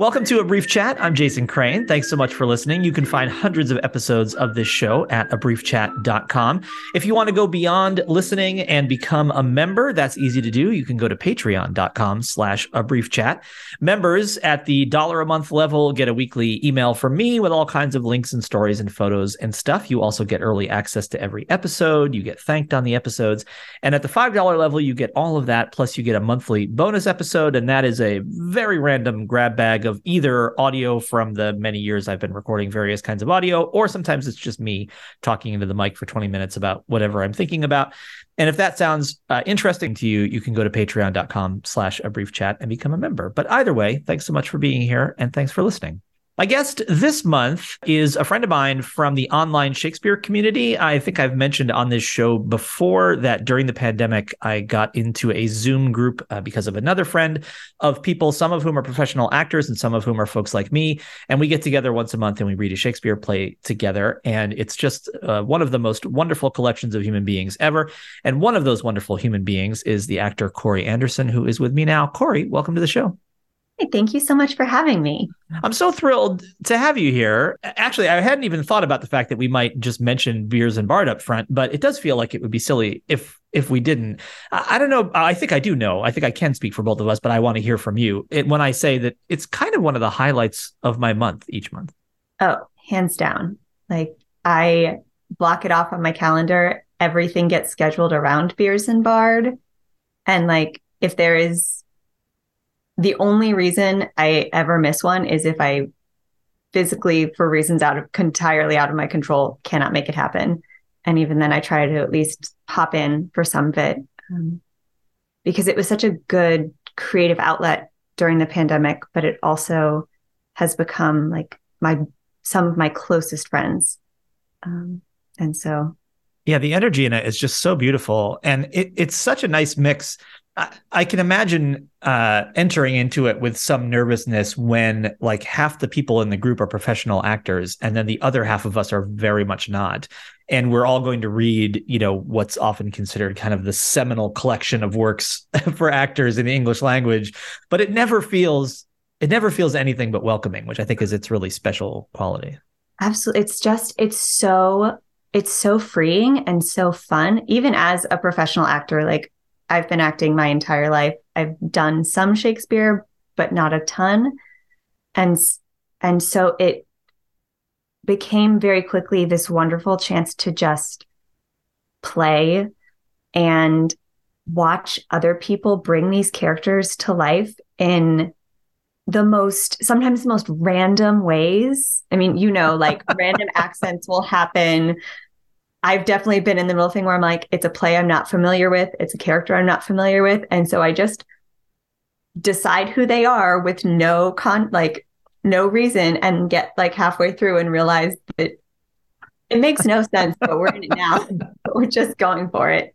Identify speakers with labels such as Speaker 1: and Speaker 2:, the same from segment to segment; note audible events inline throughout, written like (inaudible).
Speaker 1: Welcome to a brief chat. I'm Jason Crane. Thanks so much for listening. You can find hundreds of episodes of this show at abriefchat.com. If you want to go beyond listening and become a member, that's easy to do. You can go to patreon.com slash a brief chat. Members at the dollar a month level get a weekly email from me with all kinds of links and stories and photos and stuff. You also get early access to every episode. You get thanked on the episodes. And at the $5 level, you get all of that. Plus you get a monthly bonus episode. And that is a very random grab bag either audio from the many years I've been recording various kinds of audio, or sometimes it's just me talking into the mic for 20 minutes about whatever I'm thinking about. And if that sounds uh, interesting to you, you can go to patreon.com slash a brief chat and become a member. But either way, thanks so much for being here and thanks for listening. My guest this month is a friend of mine from the online Shakespeare community. I think I've mentioned on this show before that during the pandemic, I got into a Zoom group uh, because of another friend of people, some of whom are professional actors and some of whom are folks like me. And we get together once a month and we read a Shakespeare play together. And it's just uh, one of the most wonderful collections of human beings ever. And one of those wonderful human beings is the actor Cory Anderson, who is with me now. Cory, welcome to the show.
Speaker 2: Hey, thank you so much for having me.
Speaker 1: I'm so thrilled to have you here. Actually, I hadn't even thought about the fact that we might just mention Beers and Bard up front, but it does feel like it would be silly if if we didn't. I, don't know. I think I do know. I think I can speak for both of us, but I want to hear from you it, when I say that it's kind of one of the highlights of my month each month.
Speaker 2: Oh, hands down. Like I block it off on my calendar. Everything gets scheduled around Beers and Bard. And like if there is the only reason I ever miss one is if I physically, for reasons out of entirely out of my control, cannot make it happen. And even then, I try to at least hop in for some of it um, because it was such a good creative outlet during the pandemic, but it also has become like my some of my closest friends. Um, and so
Speaker 1: yeah, the energy in it is just so beautiful. And it, it's such a nice mix I, can imagine uh, entering into it with some nervousness when like half the people in the group are professional actors and then the other half of us are very much not. And we're all going to read you know what's often considered kind of the seminal collection of works (laughs) for actors in the english language but it never feels it never feels anything but welcoming which i think is its really special quality.
Speaker 2: Absolutely it's just it's so it's so freeing and so fun even as a professional actor like I've been acting my entire life. I've done some Shakespeare, but not a ton. And and so it became very quickly this wonderful chance to just play and watch other people bring these characters to life in the most sometimes the most random ways. I mean, you know, like random (laughs) accents will happen I've definitely been in the middle thing where I'm like, it's a play I'm not familiar with, it's a character I'm not familiar with. And so I just decide who they are with no con like no reason and get like halfway through and realize that it makes no sense, but we're in it now. (laughs) we're just going for it.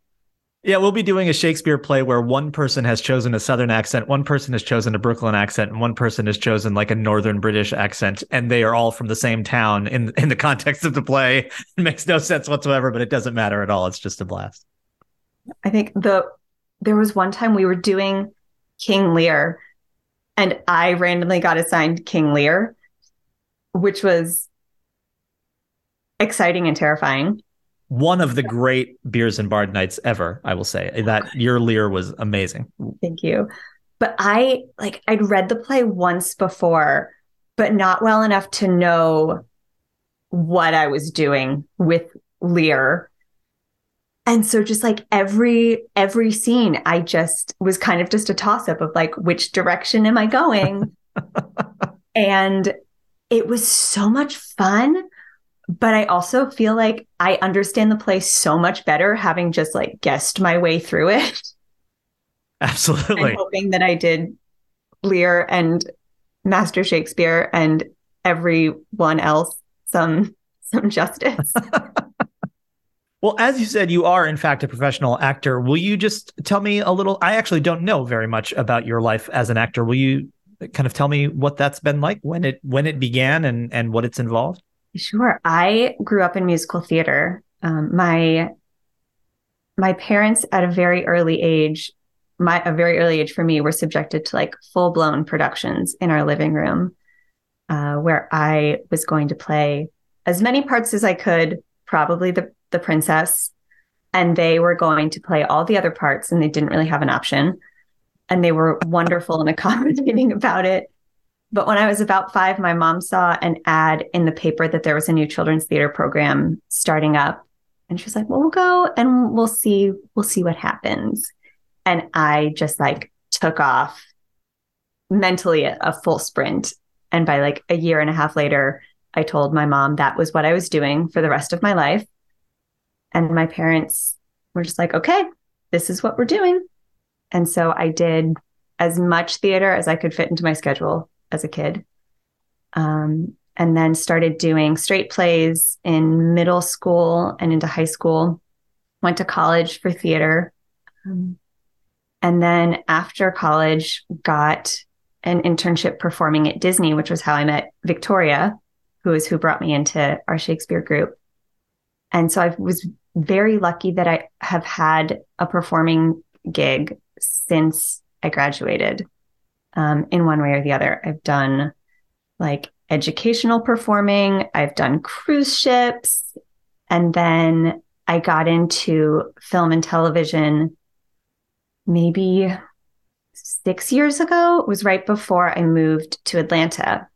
Speaker 1: Yeah, we'll be doing a Shakespeare play where one person has chosen a Southern accent, one person has chosen a Brooklyn accent, and one person has chosen like a Northern British accent, and they are all from the same town in in the context of the play. It (laughs) makes no sense whatsoever, but it doesn't matter at all. It's just a blast.
Speaker 2: I think the there was one time we were doing King Lear, and I randomly got assigned King Lear, which was exciting and terrifying
Speaker 1: one of the great beers and bard nights ever i will say. Oh, that your lear was amazing.
Speaker 2: Thank you. But i like i'd read the play once before but not well enough to know what i was doing with lear. And so just like every every scene i just was kind of just a toss up of like which direction am i going? (laughs) And it was so much fun but I also feel like I understand the play so much better having just like guessed my way through it. (laughs)
Speaker 1: Absolutely.
Speaker 2: I'm hoping that I did Lear and Master Shakespeare and everyone else some some justice. (laughs)
Speaker 1: well, as you said, you are in fact a professional actor. Will you just tell me a little? I actually don't know very much about your life as an actor. Will you kind of tell me what that's been like when it when it began and and what it's involved?
Speaker 2: Sure. I grew up in musical theater. Um, my my parents, at a very early age, my a very early age for me were subjected to like full blown productions in our living room, uh, where I was going to play as many parts as I could, probably the the princess, and they were going to play all the other parts, and they didn't really have an option, and they were wonderful and (laughs) accommodating about it. But when I was about five, my mom saw an ad in the paper that there was a new children's theater program starting up. And she was like, well, we'll go and we'll see, we'll see what happens. And I just like took off mentally a, a full sprint. And by like a year and a half later, I told my mom that was what I was doing for the rest of my life. And my parents were just like, okay, this is what we're doing. And so I did as much theater as I could fit into my schedule as a kid. Um, and then started doing straight plays in middle school and into high school. Went to college for theater. Um, and then after college, got an internship performing at Disney, which was how I met Victoria, who is who brought me into our Shakespeare group. And so I was very lucky that I have had a performing gig since I graduated um, in one way or the other. I've done like educational performing, I've done cruise ships, and then I got into film and television maybe six years ago. It was right before I moved to Atlanta.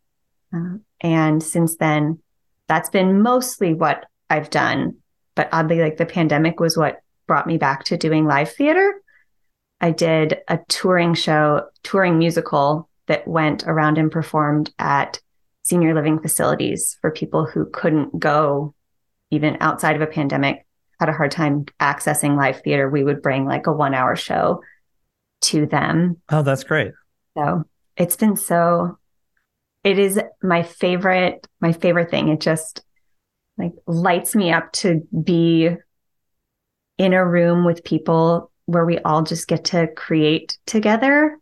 Speaker 2: Uh, and since then, that's been mostly what I've done. But oddly, like the pandemic was what brought me back to doing live theater. I did a touring show, touring musical that went around and performed at senior living facilities for people who couldn't go even outside of a pandemic, had a hard time accessing live theater. We would bring like a one hour show to them.
Speaker 1: Oh, that's great.
Speaker 2: So it's been so, it is my favorite, my favorite thing. It just like lights me up to be in a room with people where we all just get to create together.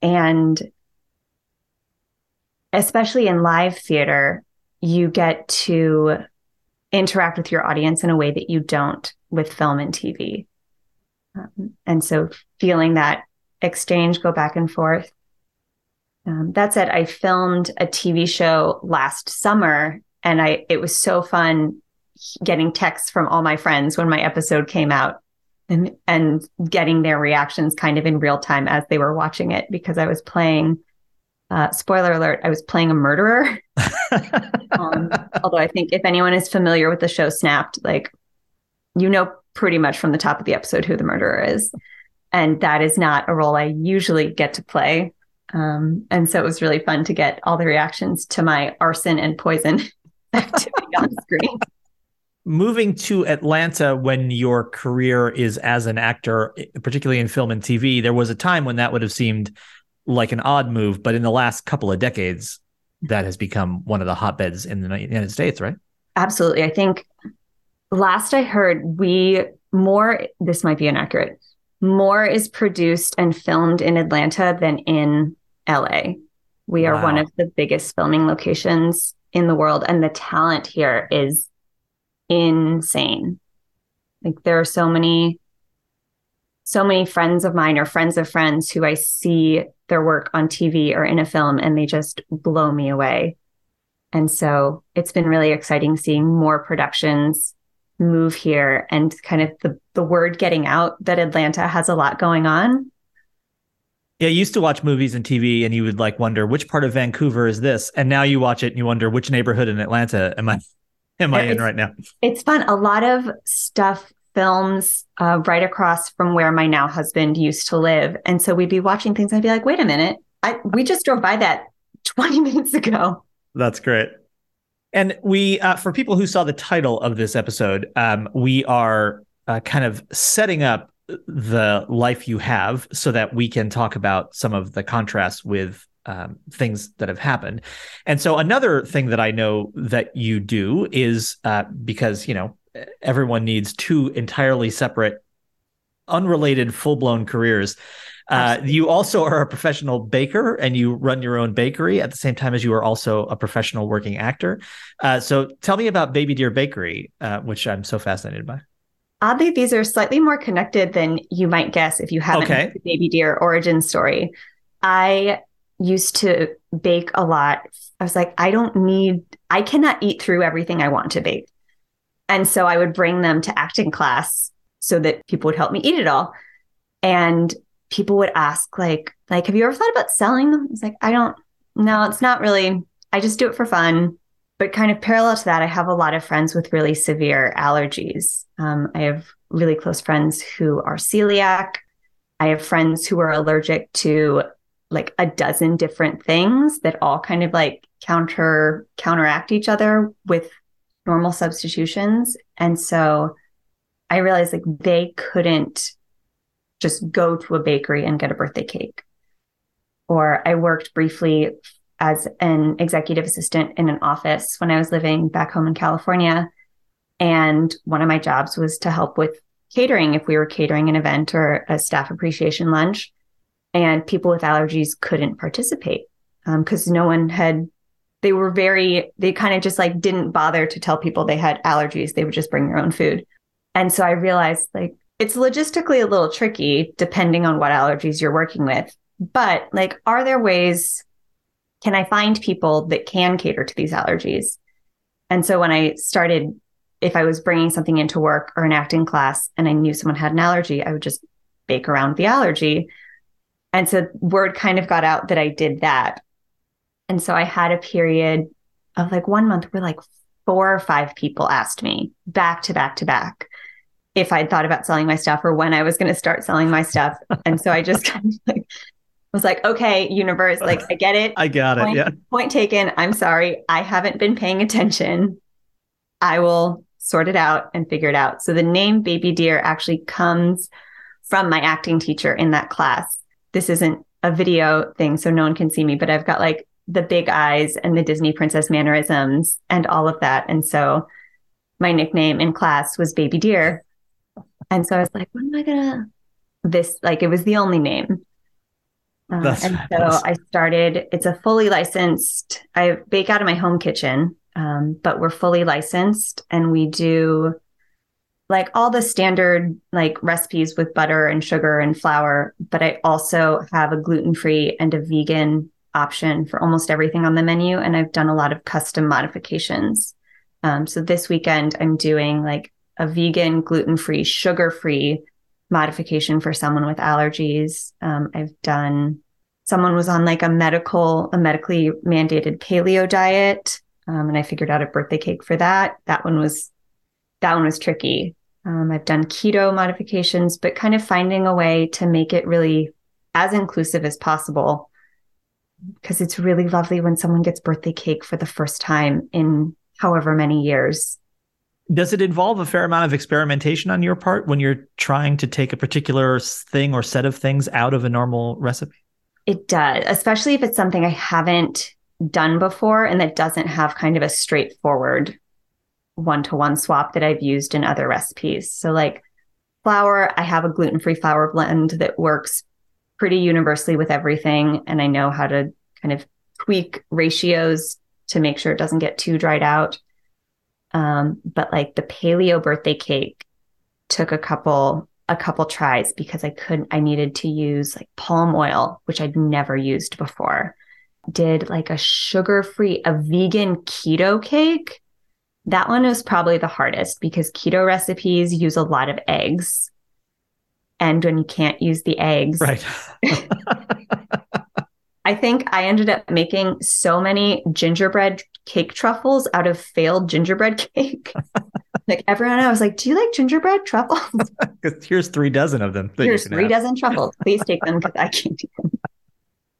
Speaker 2: And especially in live theater, you get to interact with your audience in a way that you don't with film and TV. Um, and so feeling that exchange go back and forth. Um, that said, I filmed a TV show last summer and I it was so fun getting texts from all my friends when my episode came out and and getting their reactions kind of in real time as they were watching it because I was playing. Uh, spoiler alert: I was playing a murderer. (laughs) um, although I think if anyone is familiar with the show Snapped, like you know pretty much from the top of the episode who the murderer is, and that is not a role I usually get to play. Um, and so it was really fun to get all the reactions to my arson and poison (laughs) activity on screen (laughs)
Speaker 1: moving to Atlanta when your career is as an actor, particularly in film and TV, there was a time when that would have seemed like an odd move, but in the last couple of decades, that has become one of the hotbeds in the United States, right?
Speaker 2: Absolutely. I think last I heard, we more, this might be inaccurate, more is produced and filmed in Atlanta than in LA. We are wow. one of the biggest filming locations in the world, and the talent here is insane. Like there are so many, so many friends of mine or friends of friends who I see their work on TV or in a film and they just blow me away. And so it's been really exciting seeing more productions move here and kind of the, the word getting out that Atlanta has a lot going on.
Speaker 1: Yeah, you used to watch movies and TV and you would like wonder which part of Vancouver is this? And now you watch it and you wonder which neighborhood in Atlanta am I am I in right now?
Speaker 2: It's fun. A lot of stuff films uh, right across from where my now husband used to live, and so we'd be watching things. I'd be like, "Wait a minute, I we just drove by that (laughs) 20 minutes ago."
Speaker 1: That's great. And we, uh, for people who saw the title of this episode, um, we are uh, kind of setting up the life you have so that we can talk about some of the contrasts with um, things that have happened. And so another thing that I know that you do is uh, because you know everyone needs two entirely separate, unrelated, full blown careers. Uh, you also are a professional baker and you run your own bakery at the same time as you are also a professional working actor. Uh, so tell me about Baby Deer Bakery, uh, which I'm so fascinated by.
Speaker 2: Oddly, these are slightly more connected than you might guess if you haven't
Speaker 1: Okay.
Speaker 2: heard the baby deer origin story. I used to bake a lot. I was like, I don't need, I cannot eat through everything I want to bake. And so I would bring them to acting class so that people would help me eat it all. And people would ask, like, like, have you ever thought about selling them? It's like, I don't, no, it's not really, I just do it for fun. But kind of parallel to that, I have a lot of friends with really severe allergies. Um, I have really close friends who are celiac. I have friends who are allergic to like a dozen different things that all kind of like counter counteract each other with normal substitutions. And so I realized like they couldn't just go to a bakery and get a birthday cake. Or I worked briefly as an executive assistant in an office when I was living back home in California. And one of my jobs was to help with catering if we were catering an event or a staff appreciation lunch. And people with allergies couldn't participate because um, no one had, they were very, they kind of just like didn't bother to tell people they had allergies. They would just bring their own food. And so I realized like it's logistically a little tricky depending on what allergies you're working with. But like, are there ways can I find people that can cater to these allergies? And so when I started, if I was bringing something into work or an acting class and I knew someone had an allergy, I would just bake around the allergy. And so word kind of got out that I did that. And so I had a period of like one month where like four or five people asked me back to back to back if I'd thought about selling my stuff or when I was going to start selling my stuff. And so I just (laughs) kind of like was like, okay, universe, like I get it. (laughs)
Speaker 1: I got
Speaker 2: point,
Speaker 1: it. Yeah.
Speaker 2: Point taken. I'm sorry. I haven't been paying attention. I will sort it out and figure it out. So the name Baby Deer actually comes from my acting teacher in that class. This isn't a video thing, so no one can see me, but I've got like the big eyes and the Disney princess mannerisms and all of that. And so my nickname in class was Baby Deer. And so I was like, what am I gonna this like it was the only name.
Speaker 1: That's
Speaker 2: and
Speaker 1: fabulous.
Speaker 2: so I started, it's a fully licensed, I bake out of my home kitchen, um, but we're fully licensed and we do like all the standard like recipes with butter and sugar and flour. But I also have a gluten free and a vegan option for almost everything on the menu. And I've done a lot of custom modifications. Um, so this weekend, I'm doing like a vegan, gluten free, sugar free modification for someone with allergies. Um, I've done someone was on like a medical, a medically mandated paleo diet. Um, and I figured out a birthday cake for that. That one was that one was tricky. Um, I've done keto modifications, but kind of finding a way to make it really as inclusive as possible. Because it's really lovely when someone gets birthday cake for the first time in however many years.
Speaker 1: Does it involve a fair amount of experimentation on your part when you're trying to take a particular thing or set of things out of a normal recipe?
Speaker 2: It does, especially if it's something I haven't done before and that doesn't have kind of a straightforward one to one swap that I've used in other recipes. So, like flour, I have a gluten free flour blend that works pretty universally with everything. And I know how to kind of tweak ratios to make sure it doesn't get too dried out. Um, but like the paleo birthday cake took a couple a couple tries because I couldn't I needed to use like palm oil, which I'd never used before. Did like a sugar-free, a vegan keto cake. That one was probably the hardest because keto recipes use a lot of eggs. And when you can't use the eggs,
Speaker 1: Right. (laughs)
Speaker 2: I think I ended up making so many gingerbread cake truffles out of failed gingerbread (laughs) cake. like everyone, I was like, "Do you like gingerbread truffles? (laughs)
Speaker 1: 'Cause Here's three dozen of them.
Speaker 2: Here's three
Speaker 1: have.
Speaker 2: dozen truffles. Please take them because I can't eat them."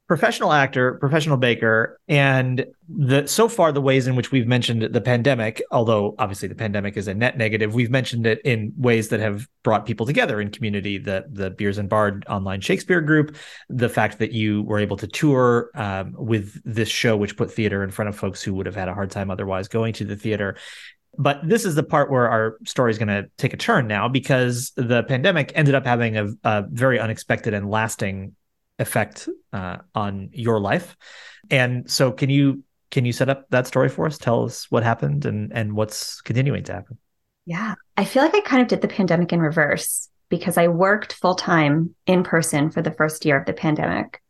Speaker 1: Professional actor, professional baker, and the so far the ways in which we've mentioned the pandemic, although obviously the pandemic is a net negative, we've mentioned it in ways that have brought people together in community. The the Beers and Bard online Shakespeare group, the fact that you were able to tour um, with this show, which put theater in front of folks who would have had a hard time otherwise going to the theater. But this is the part where our story is going to take a turn now because the pandemic ended up having a, a very unexpected and lasting effect uh, on your life. And so, can you can you set up that story for us? Tell us what happened and and what's continuing to happen.
Speaker 2: Yeah. I feel like I kind of did the pandemic in reverse because I worked full time in person for the first year of the pandemic.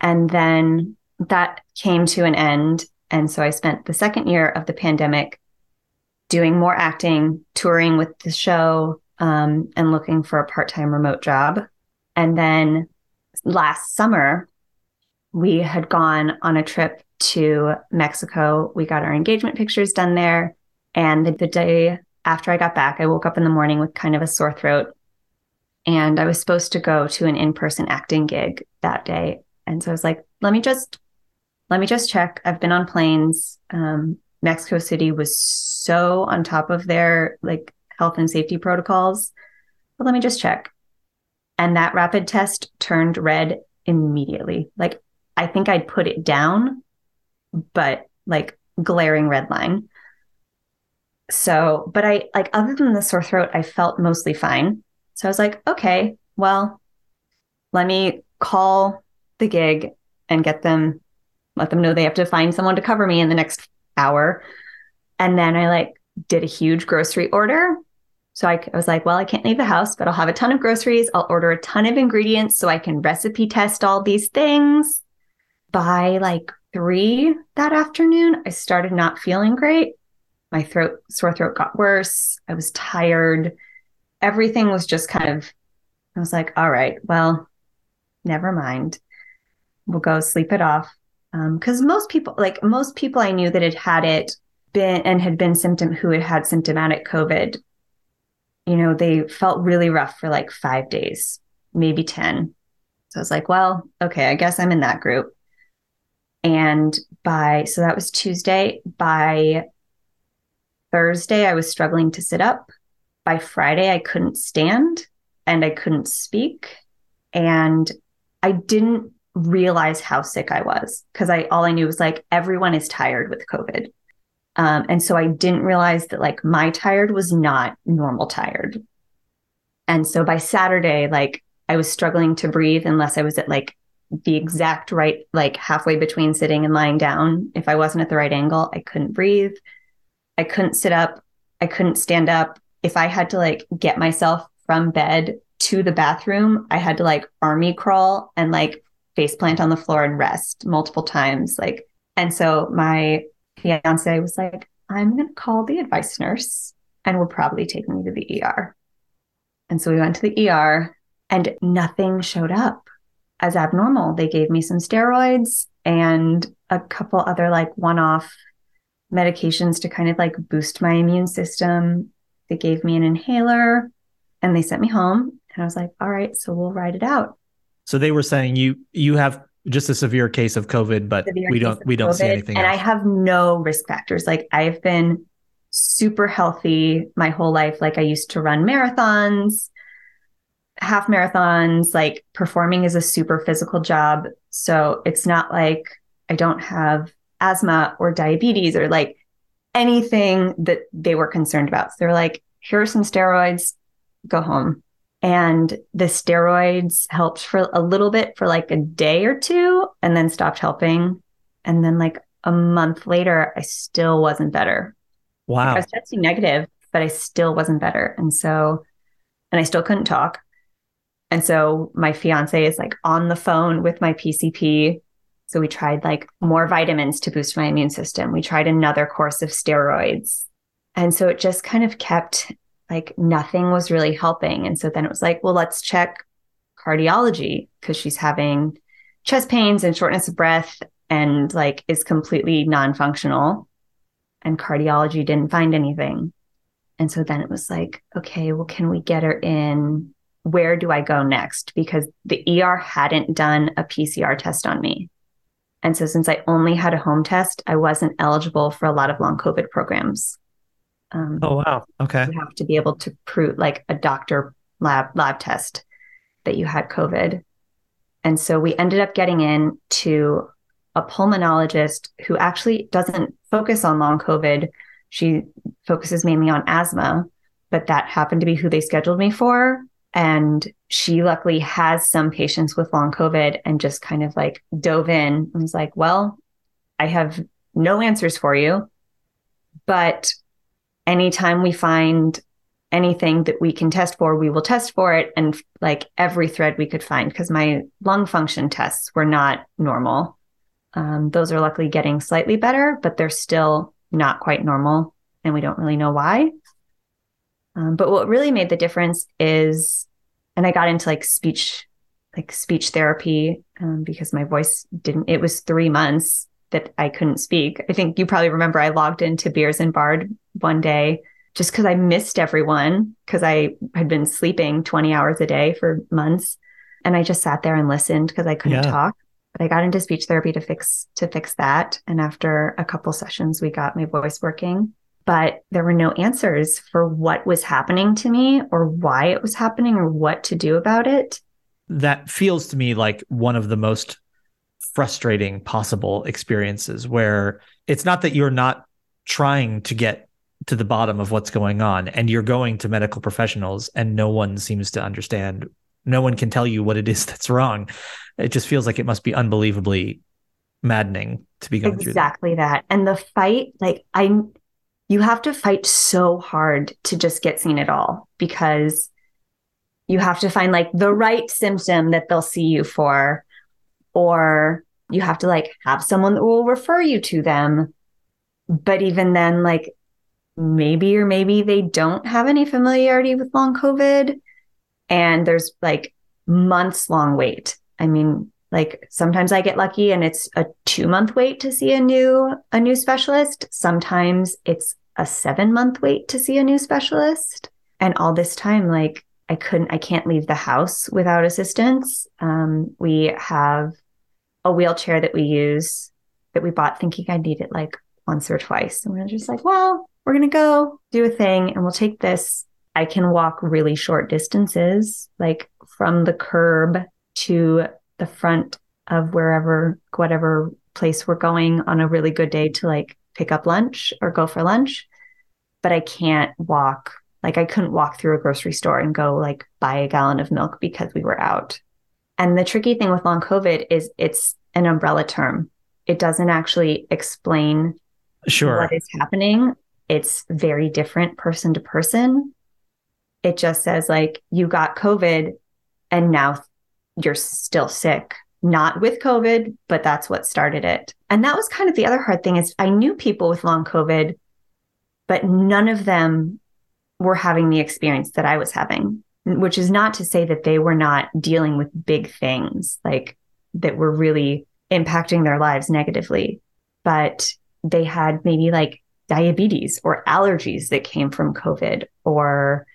Speaker 2: And then that came to an end. And so I spent the second year of the pandemic doing more acting, touring with the show, um, and looking for a part time remote job. And then last summer, we had gone on a trip to Mexico. We got our engagement pictures done there. And the, day after I got back, I woke up in the morning with kind of a sore throat. And I was supposed to go to an in person acting gig that day. And so I was like, let me just let me just check. I've been on planes. Um, Mexico City was so on top of their like health and safety protocols. But let me just check. And that rapid test turned red immediately. Like I think I'd put it down, but like glaring red line. So, but I like other than the sore throat, I felt mostly fine. So I was like, okay, well, let me call the gig and get them, let them know they have to find someone to cover me in the next hour. And then I like did a huge grocery order. So I, I was like, well, I can't leave the house, but I'll have a ton of groceries. I'll order a ton of ingredients so I can recipe test all these things. By like three that afternoon, I started not feeling great. My throat, sore throat got worse. I was tired. Everything was just kind of, I was like, all right, well, never mind. We'll go sleep it off. Because um, most people, like most people I knew that had had it been and had been symptom who had had symptomatic COVID, you know, they felt really rough for like five days, maybe 10. So I was like, well, okay, I guess I'm in that group. And by, so that was Tuesday. By Thursday, I was struggling to sit up. By Friday, I couldn't stand and I couldn't speak. And I didn't realize how sick I was because I all I knew was like everyone is tired with COVID. Um, and so I didn't realize that like my tired was not normal tired. And so by Saturday, like I was struggling to breathe unless I was at like the exact right, like halfway between sitting and lying down. If I wasn't at the right angle, I couldn't breathe. I couldn't sit up. I couldn't stand up. If I had to like get myself from bed to the bathroom, I had to like army crawl and like face plant on the floor and rest multiple times. Like, and so my fiance was like, I'm going to call the advice nurse and we'll probably take me to the ER. And so we went to the ER and nothing showed up as abnormal. They gave me some steroids and a couple other like one off medications to kind of like boost my immune system. They gave me an inhaler and they sent me home. And I was like, all right, so we'll ride it out.
Speaker 1: So they were saying you you have just a severe case of COVID, but severe we don't we don't COVID, see anything.
Speaker 2: And
Speaker 1: else.
Speaker 2: I have no risk factors. Like I've been super healthy my whole life. Like I used to run marathons, half marathons, like performing is a super physical job. So it's not like I don't have asthma or diabetes or like anything that they were concerned about. So they're like, here are some steroids, go home. And the steroids helped for a little bit for like a day or two and then stopped helping. And then, like a month later, I still wasn't better.
Speaker 1: Wow. Like
Speaker 2: I was testing negative, but I still wasn't better. And so, and I still couldn't talk. And so my fiance is like on the phone with my PCP. So we tried like more vitamins to boost my immune system. We tried another course of steroids. And so it just kind of kept like nothing was really helping. And so then it was like, well, let's check cardiology because she's having chest pains and shortness of breath and like is completely non functional. And cardiology didn't find anything. And so then it was like, okay, well, can we get her in? Where do I go next? Because the ER hadn't done a PCR test on me. And so since I only had a home test, I wasn't eligible for a lot of long COVID programs.
Speaker 1: Um, oh wow! Okay.
Speaker 2: You have to be able to prove like a doctor lab lab test that you had COVID, and so we ended up getting in to a pulmonologist who actually doesn't focus on long COVID. She focuses mainly on asthma, but that happened to be who they scheduled me for. And she luckily has some patients with long COVID and just kind of like dove in and was like, well, I have no answers for you, but anytime we find anything that we can test for, we will test for it. And like every thread we could find, because my lung function tests were not normal. Um, those are luckily getting slightly better, but they're still not quite normal. And we don't really know why. Um, but what really made the difference is, and I got into like speech, like speech therapy, um, because my voice didn't, it was three months that I couldn't speak. I think you probably remember I logged into Beers and Bard one day just because I missed everyone because I had been sleeping 20 hours a day for months. And I just sat there and listened because I couldn't yeah. talk. But I got into speech therapy to fix to fix that. And after a couple sessions, we got my voice working. But there were no answers for what was happening to me or why it was happening or what to do about it.
Speaker 1: That feels to me like one of the most frustrating possible experiences where it's not that you're not trying to get to the bottom of what's going on and you're going to medical professionals and no one seems to understand no one can tell you what it is (laughs) that's wrong it just feels like it must be unbelievably maddening to be going
Speaker 2: exactly
Speaker 1: through
Speaker 2: exactly that. that and the fight like i you have to fight so hard to just get seen at all because you have to find like the right symptom that they'll see you for or you have to like have someone that will refer you to them. But even then, like maybe or maybe they don't have any familiarity with long COVID and there's like months long wait. I mean, like sometimes I get lucky and it's a 2 month wait to see a new a new specialist. Sometimes it's a 7 month wait to see a new specialist. And all this time like I couldn't I can't leave the house without assistance. Um, we have a wheelchair that we use that we bought thinking I'd need it like once or twice. And we're just like, well, we're going to go do a thing and we'll take this. I can walk really short distances, like from the curb to the front of wherever, whatever place we're going on a really good day to like pick up lunch or go for lunch. But I can't walk, like, I couldn't walk through a grocery store and go like buy a gallon of milk because we were out. And the tricky thing with long COVID is it's an umbrella term. It doesn't actually explain
Speaker 1: sure.
Speaker 2: what is happening. It's very different person to person. It just says like you got COVID and now you're still sick. Not with COVID, but that's what started it. And that was kind of the other hard thing is I knew people with long COVID, but none of them were having the experience that I was having which is not to say that they were not dealing with big things like that were really impacting their lives negatively, but they had maybe like diabetes or allergies that came from COVID or,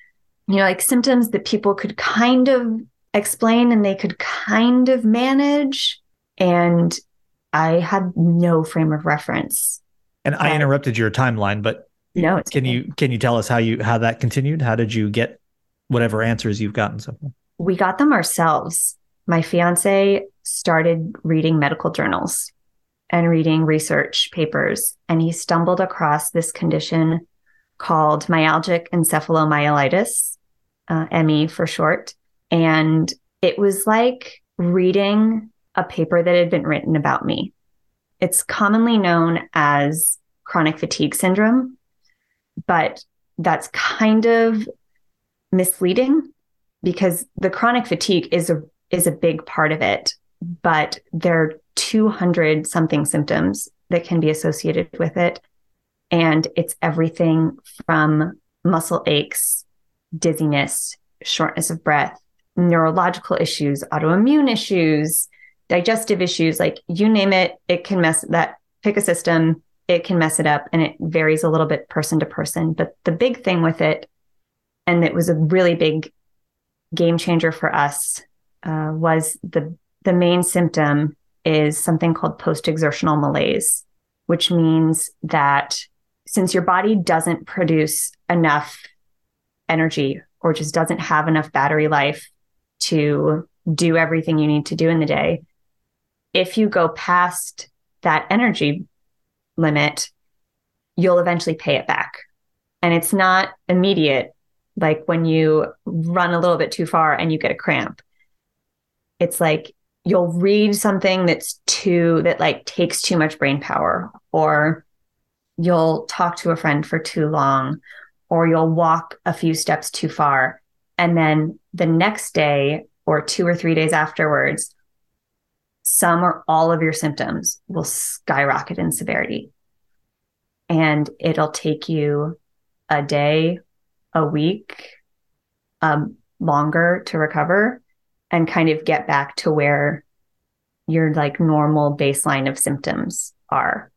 Speaker 2: you know, like symptoms that people could kind of explain and they could kind of manage. And I had no frame of reference.
Speaker 1: And I interrupted your timeline, but
Speaker 2: no,
Speaker 1: can okay. you can you tell us how you how that continued? How did you get whatever answers you've gotten so far?
Speaker 2: We got them ourselves. My fiance started reading medical journals and reading research papers, and he stumbled across this condition called myalgic encephalomyelitis, uh, ME for short. And it was like reading a paper that had been written about me. It's commonly known as chronic fatigue syndrome, but that's kind of misleading because the chronic fatigue is a is a big part of it, but there 200 something symptoms that can be associated with it. And it's everything from muscle aches, dizziness, shortness of breath, neurological issues, autoimmune issues, digestive issues, like you name it, it can mess that pick a system, it can mess it up and it varies a little bit person to person. But the big thing with it and it was a really big game changer for us uh, was the the main symptom is something called post exertional malaise, which means that since your body doesn't produce enough energy or just doesn't have enough battery life to do everything you need to do in the day, if you go past that energy limit, you'll eventually pay it back. And it's not immediate, like when you run a little bit too far and you get a cramp. It's like you'll read something that's too, that like takes too much brain power, or you'll talk to a friend for too long, or you'll walk a few steps too far. And then the next day or two or three days afterwards, some or all of your symptoms will skyrocket in severity. And it'll take you a day, a week, um, longer to recover and kind of get back to where your like normal baseline of symptoms are.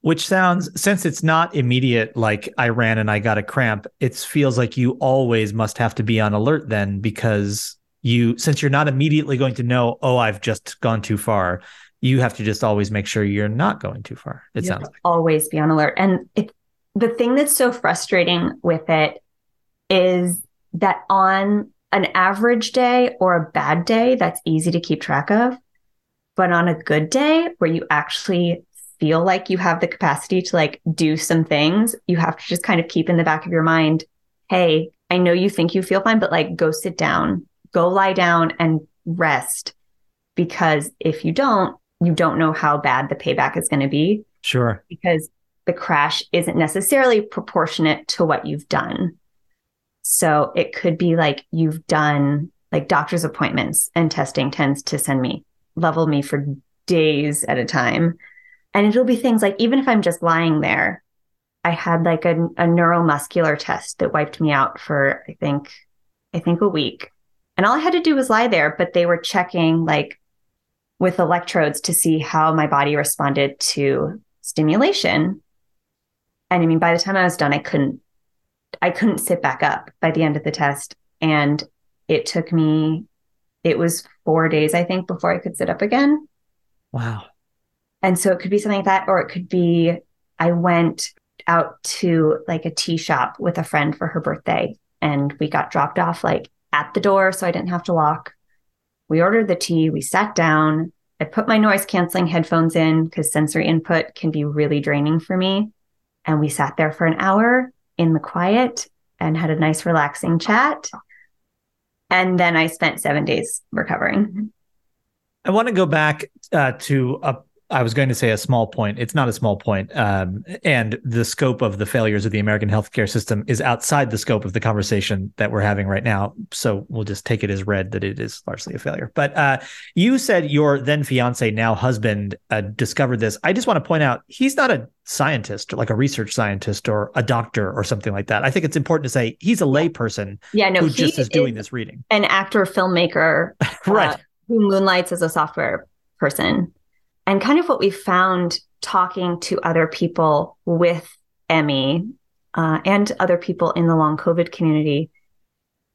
Speaker 1: Which sounds, since it's not immediate, like I ran and I got a cramp, it feels like you always must have to be on alert then because you, since you're not immediately going to know, oh, I've just gone too far, you have to just always make sure you're not going too far. It
Speaker 2: You
Speaker 1: sounds like.
Speaker 2: always be on alert. And it, the thing that's so frustrating with it is that on an average day or a bad day, that's easy to keep track of. But on a good day where you actually feel like you have the capacity to like do some things, you have to just kind of keep in the back of your mind, hey, I know you think you feel fine, but like go sit down, go lie down and rest. Because if you don't, you don't know how bad the payback is going to be
Speaker 1: Sure.
Speaker 2: because the crash isn't necessarily proportionate to what you've done. So it could be like you've done like doctor's appointments and testing tends to send me, level me for days at a time. And it'll be things like, even if I'm just lying there, I had like a, a neuromuscular test that wiped me out for, I think, I think a week. And all I had to do was lie there, but they were checking like with electrodes to see how my body responded to stimulation. And I mean, by the time I was done, I couldn't, I couldn't sit back up by the end of the test. And it took me, it was four days, I think, before I could sit up again.
Speaker 1: Wow.
Speaker 2: And so it could be something like that, or it could be I went out to like a tea shop with a friend for her birthday and we got dropped off like at the door so I didn't have to walk. We ordered the tea, we sat down. I put my noise canceling headphones in because sensory input can be really draining for me. And we sat there for an hour in the quiet and had a nice, relaxing chat. And then I spent seven days recovering.
Speaker 1: I want to go back uh, to a. I was going to say a small point. It's not a small point. Um, and the scope of the failures of the American healthcare system is outside the scope of the conversation that we're having right now. So we'll just take it as read that it is largely a failure. But uh, you said your then fiance, now husband, uh, discovered this. I just want to point out he's not a scientist, like a research scientist or a doctor or something like that. I think it's important to say he's a layperson
Speaker 2: Yeah, no,
Speaker 1: who just is doing this reading.
Speaker 2: an actor filmmaker (laughs)
Speaker 1: right.
Speaker 2: uh, who moonlights as a software person. And kind of what we found talking to other people with ME uh, and other people in the long COVID community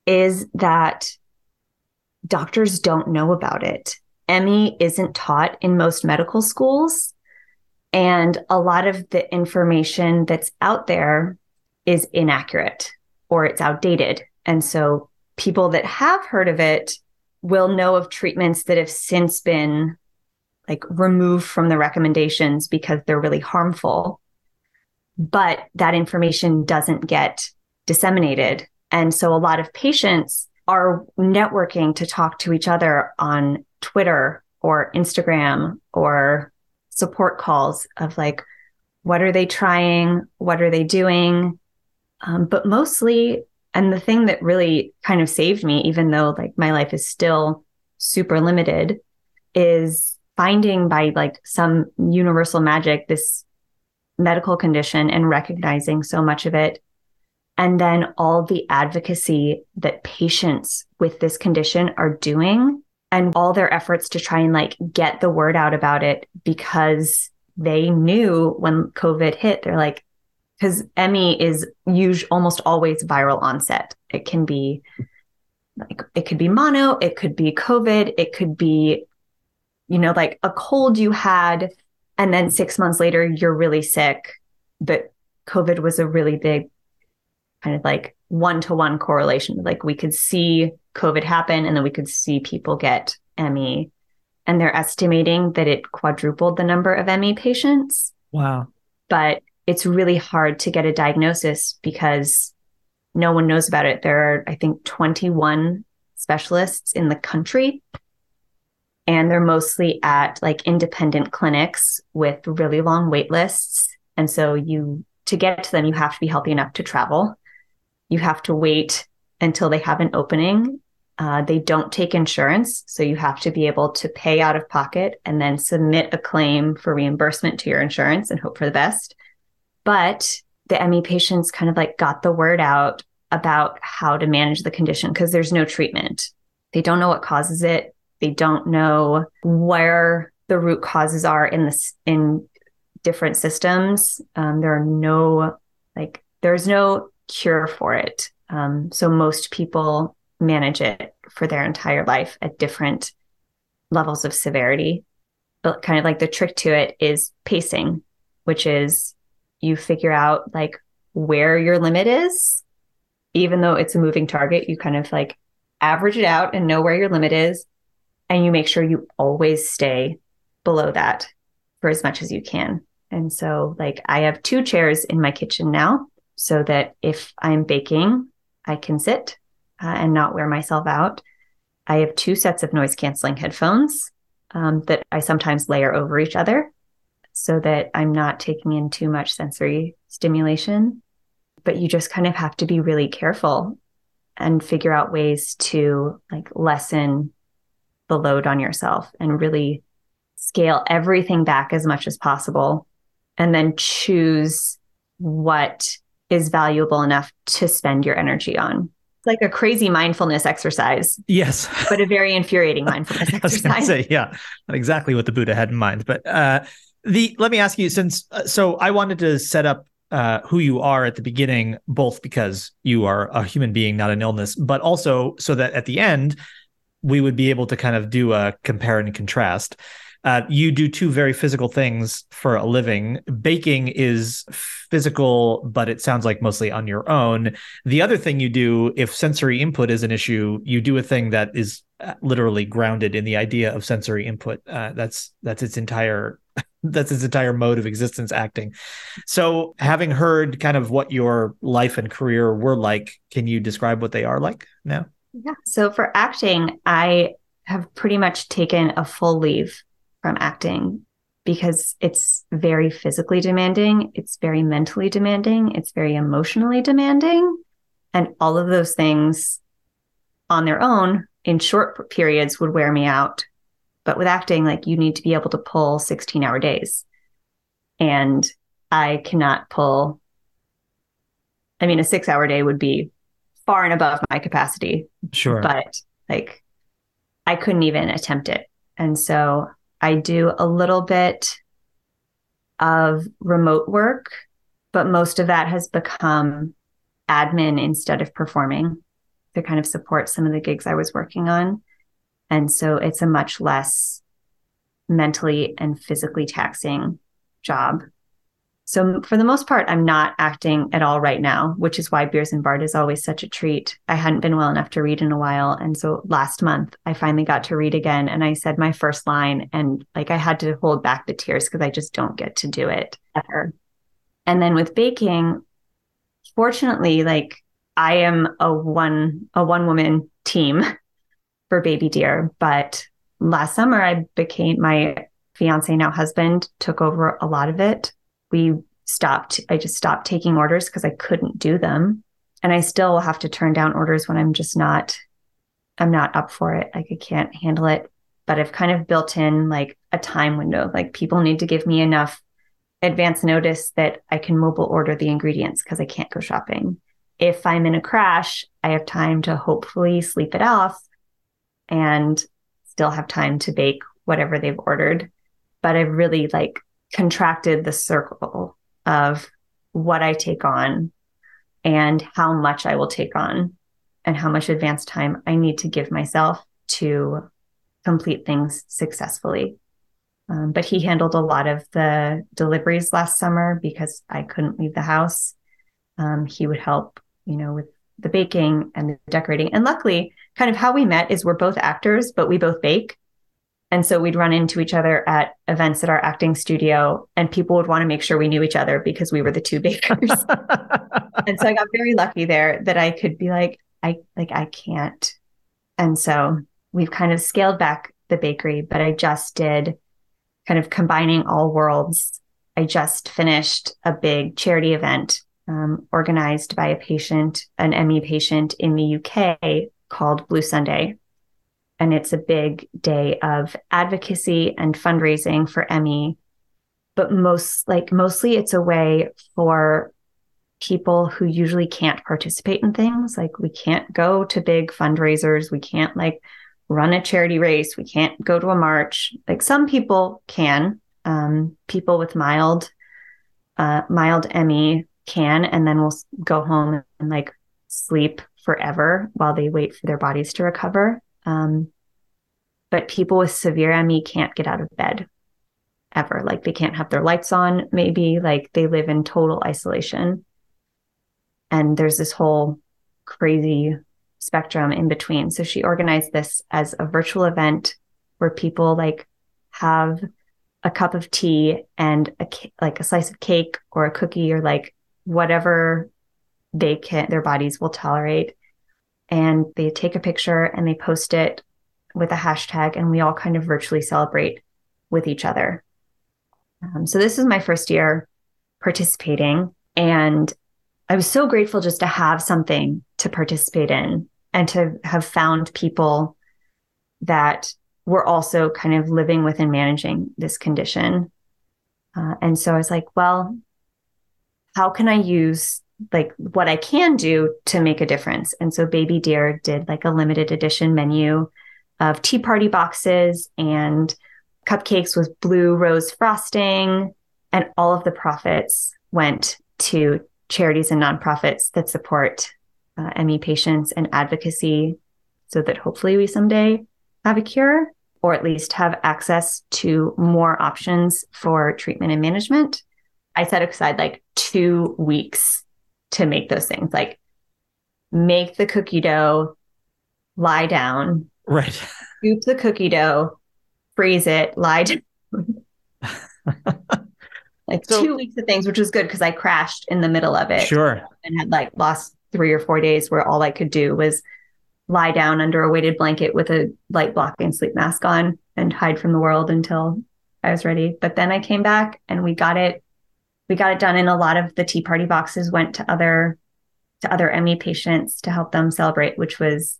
Speaker 2: is that doctors don't know about it. ME isn't taught in most medical schools. And a lot of the information that's out there is inaccurate or it's outdated. And so people that have heard of it will know of treatments that have since been like removed from the recommendations because they're really harmful. But that information doesn't get disseminated. And so a lot of patients are networking to talk to each other on Twitter or Instagram or support calls of like, what are they trying? What are they doing? Um, but mostly, and the thing that really kind of saved me, even though like my life is still super limited, is finding by like some universal magic this medical condition and recognizing so much of it. And then all the advocacy that patients with this condition are doing and all their efforts to try and like get the word out about it because they knew when COVID hit, they're like, because ME is usually almost always viral onset. It can be like it could be mono, it could be COVID, it could be, you know, like a cold you had, and then six months later you're really sick. But COVID was a really big kind of like one to one correlation. Like we could see COVID happen and then we could see people get ME. And they're estimating that it quadrupled the number of ME patients.
Speaker 1: Wow.
Speaker 2: But it's really hard to get a diagnosis because no one knows about it. There are, I think, 21 specialists in the country. And they're mostly at like independent clinics with really long wait lists. And so you to get to them, you have to be healthy enough to travel. You have to wait until they have an opening. Uh, they don't take insurance. So you have to be able to pay out of pocket and then submit a claim for reimbursement to your insurance and hope for the best. But the ME patients kind of like got the word out about how to manage the condition because there's no treatment. They don't know what causes it. They don't know where the root causes are in this in different systems. Um, there are no like there's no cure for it. Um, so most people manage it for their entire life at different levels of severity. But kind of like the trick to it is pacing, which is you figure out like where your limit is, even though it's a moving target, you kind of like average it out and know where your limit is. And you make sure you always stay below that for as much as you can. And so, like, I have two chairs in my kitchen now so that if I'm baking, I can sit uh, and not wear myself out. I have two sets of noise canceling headphones um, that I sometimes layer over each other so that I'm not taking in too much sensory stimulation. But you just kind of have to be really careful and figure out ways to like lessen the load on yourself and really scale everything back as much as possible and then choose what is valuable enough to spend your energy on It's like a crazy mindfulness exercise.
Speaker 1: Yes.
Speaker 2: But a very infuriating (laughs) mindfulness exercise.
Speaker 1: Say, yeah, not exactly what the Buddha had in mind. But uh, the let me ask you since uh, so I wanted to set up uh, who you are at the beginning, both because you are a human being, not an illness, but also so that at the end we would be able to kind of do a compare and contrast. Uh, you do two very physical things for a living. Baking is physical, but it sounds like mostly on your own. The other thing you do, if sensory input is an issue, you do a thing that is uh, literally grounded in the idea of sensory input. Uh, that's that's its entire (laughs) that's its entire mode of existence acting so having heard kind of what your life and career were like can you describe what they are like now
Speaker 2: yeah so for acting i have pretty much taken a full leave from acting because it's very physically demanding it's very mentally demanding it's very emotionally demanding and all of those things on their own in short periods would wear me out but with acting, like you need to be able to pull 16 hour days. And I cannot pull, I mean, a six hour day would be far and above my capacity.
Speaker 1: Sure.
Speaker 2: But like I couldn't even attempt it. And so I do a little bit of remote work, but most of that has become admin instead of performing to kind of support some of the gigs I was working on. And so it's a much less mentally and physically taxing job. So for the most part, I'm not acting at all right now, which is why Beers and Bard is always such a treat. I hadn't been well enough to read in a while. And so last month I finally got to read again and I said my first line and like I had to hold back the tears because I just don't get to do it ever. And then with baking, fortunately, like I am a one a one woman team (laughs) for baby deer. But last summer, I became my fiance, now husband, took over a lot of it. We stopped, I just stopped taking orders because I couldn't do them. And I still have to turn down orders when I'm just not, I'm not up for it. Like I can't handle it. But I've kind of built in like a time window. Like people need to give me enough advance notice that I can mobile order the ingredients because I can't go shopping. If I'm in a crash, I have time to hopefully sleep it off and still have time to bake whatever they've ordered. But I've really like contracted the circle of what I take on and how much I will take on and how much advance time I need to give myself to complete things successfully. Um, but he handled a lot of the deliveries last summer because I couldn't leave the house. Um, he would help, you know, with the baking and the decorating. And luckily, kind of how we met is we're both actors, but we both bake. And so we'd run into each other at events at our acting studio, and people would want to make sure we knew each other because we were the two bakers. (laughs) and so I got very lucky there that I could be like, I like I can't. And so we've kind of scaled back the bakery, but I just did kind of combining all worlds. I just finished a big charity event um, organized by a patient, an ME patient in the UK called Blue Sunday. And it's a big day of advocacy and fundraising for ME. But most like mostly it's a way for people who usually can't participate in things. Like we can't go to big fundraisers. We can't like run a charity race. We can't go to a march. Like some people can, um, people with mild, uh, mild ME can, and then we'll go home and like sleep forever while they wait for their bodies to recover. Um, but people with severe ME can't get out of bed ever. Like they can't have their lights on, maybe, like they live in total isolation. And there's this whole crazy spectrum in between. So she organized this as a virtual event where people like have a cup of tea and a like a slice of cake or a cookie or like whatever they can their bodies will tolerate and they take a picture and they post it with a hashtag and we all kind of virtually celebrate with each other um, so this is my first year participating and i was so grateful just to have something to participate in and to have found people that were also kind of living with and managing this condition. Uh, and so I was like, well, how can I use like what I can do to make a difference? And so Baby Deer did like a limited edition menu of tea party boxes and cupcakes with blue rose frosting. And all of the profits went to charities and nonprofits that support uh, ME patients and advocacy so that hopefully we someday have a cure or at least have access to more options for treatment and management. I set aside like two weeks to make those things, like make the cookie dough, lie down,
Speaker 1: right?
Speaker 2: Scoop the cookie dough, freeze it, lie down. (laughs) like so, two weeks of things, which was good because I crashed in the middle of it.
Speaker 1: Sure.
Speaker 2: And had like lost three or four days where all I could do was lie down under a weighted blanket with a light blocking sleep mask on and hide from the world until I was ready. But then I came back and we got it we got it done and a lot of the tea party boxes went to other to other ME patients to help them celebrate, which was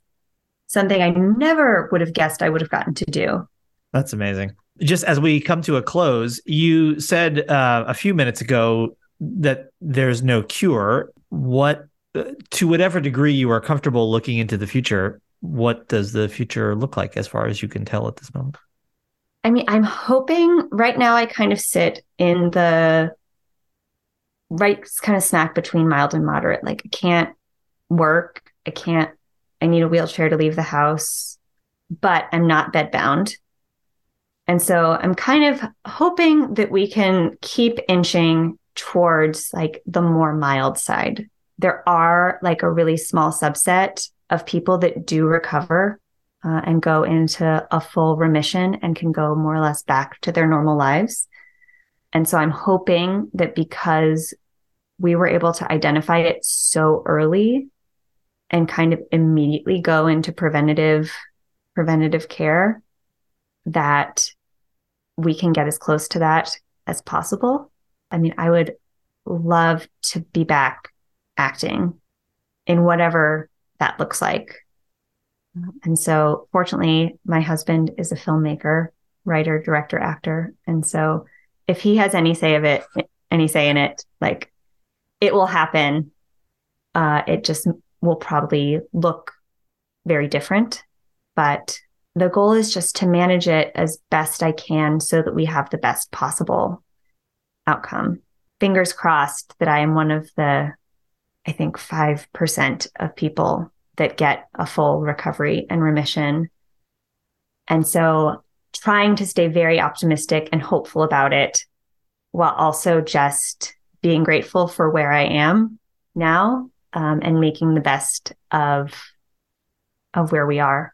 Speaker 2: something I never would have guessed I would have gotten to do.
Speaker 1: That's amazing. Just as we come to a close, you said uh, a few minutes ago that there's no cure. What to whatever degree you are comfortable looking into the future, what does the future look like as far as you can tell at this moment?
Speaker 2: I mean, I'm hoping right now I kind of sit in the right kind of smack between mild and moderate. Like I can't work, I can't, I need a wheelchair to leave the house, but I'm not bedbound. And so I'm kind of hoping that we can keep inching towards like the more mild side there are like a really small subset of people that do recover uh, and go into a full remission and can go more or less back to their normal lives. And so I'm hoping that because we were able to identify it so early and kind of immediately go into preventative preventative care that we can get as close to that as possible. I mean, I would love to be back acting in whatever that looks like. And so, fortunately, my husband is a filmmaker, writer, director, actor. And so, if he has any say of it, any say in it, like it will happen. Uh, it just will probably look very different. But the goal is just to manage it as best I can so that we have the best possible outcome. Fingers crossed that I am one of the I think 5% of people that get a full recovery and remission. And so trying to stay very optimistic and hopeful about it while also just being grateful for where I am now um, and making the best of of where we are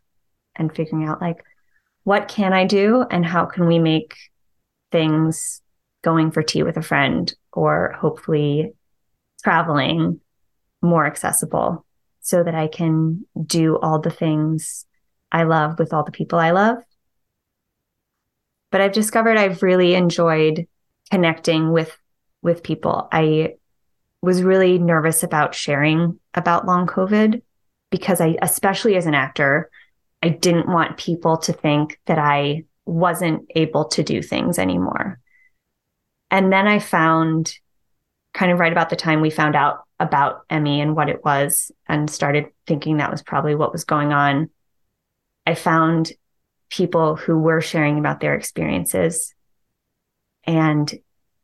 Speaker 2: and figuring out like what can I do and how can we make things going for tea with a friend or hopefully traveling more accessible so that I can do all the things I love with all the people I love. But I've discovered I've really enjoyed connecting with with people. I was really nervous about sharing about long COVID because I, especially as an actor, I didn't want people to think that I wasn't able to do things anymore. And then I found kind of right about the time we found out about ME and what it was and started thinking that was probably what was going on. I found people who were sharing about their experiences and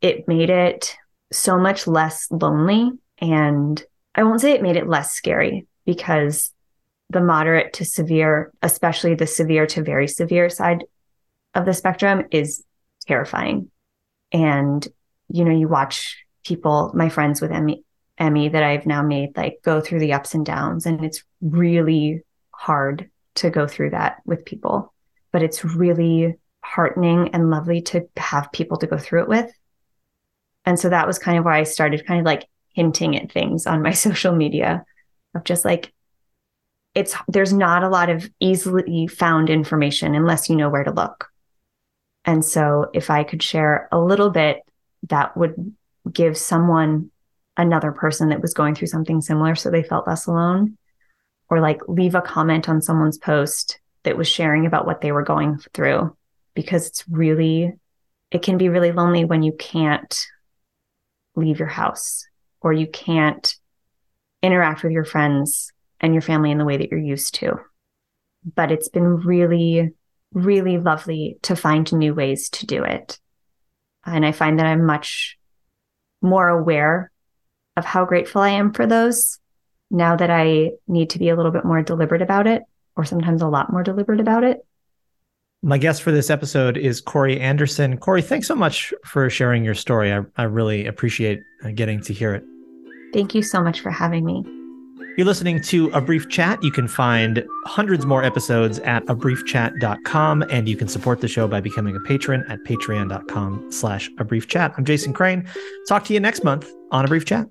Speaker 2: it made it so much less lonely. And I won't say it made it less scary because the moderate to severe, especially the severe to very severe side of the spectrum, is terrifying. And, you know, you watch people, my friends with ME, ME that I've now made, like go through the ups and downs. And it's really hard to go through that with people, but it's really heartening and lovely to have people to go through it with. And so that was kind of where I started kind of like hinting at things on my (laughs) social media of just like, it's there's not a lot of easily found information unless you know where to look. And so if I could share a little bit, that would give someone another person that was going through something similar so they felt less alone or like leave a comment on someone's post that was sharing about what they were going through because it's really it can be really lonely when you can't leave your house or you can't interact with your friends and your family in the way that you're used to. But it's been really, really lovely to find new ways to do it. And I find that I'm much more aware of how grateful I am for those now that I need to be a little bit more deliberate about it, or sometimes a lot more deliberate about it.
Speaker 1: My guest for this episode is Cory Anderson. Cory, thanks so much for sharing your story. I, I really appreciate uh, getting to hear it.
Speaker 2: Thank you so much for having me.
Speaker 1: You're listening to A Brief Chat. You can find hundreds more episodes at abriefchat.com, and you can support the show by becoming a patron at patreon.com slash a brief chat. I'm Jason Crane. Talk to you next month on A Brief Chat.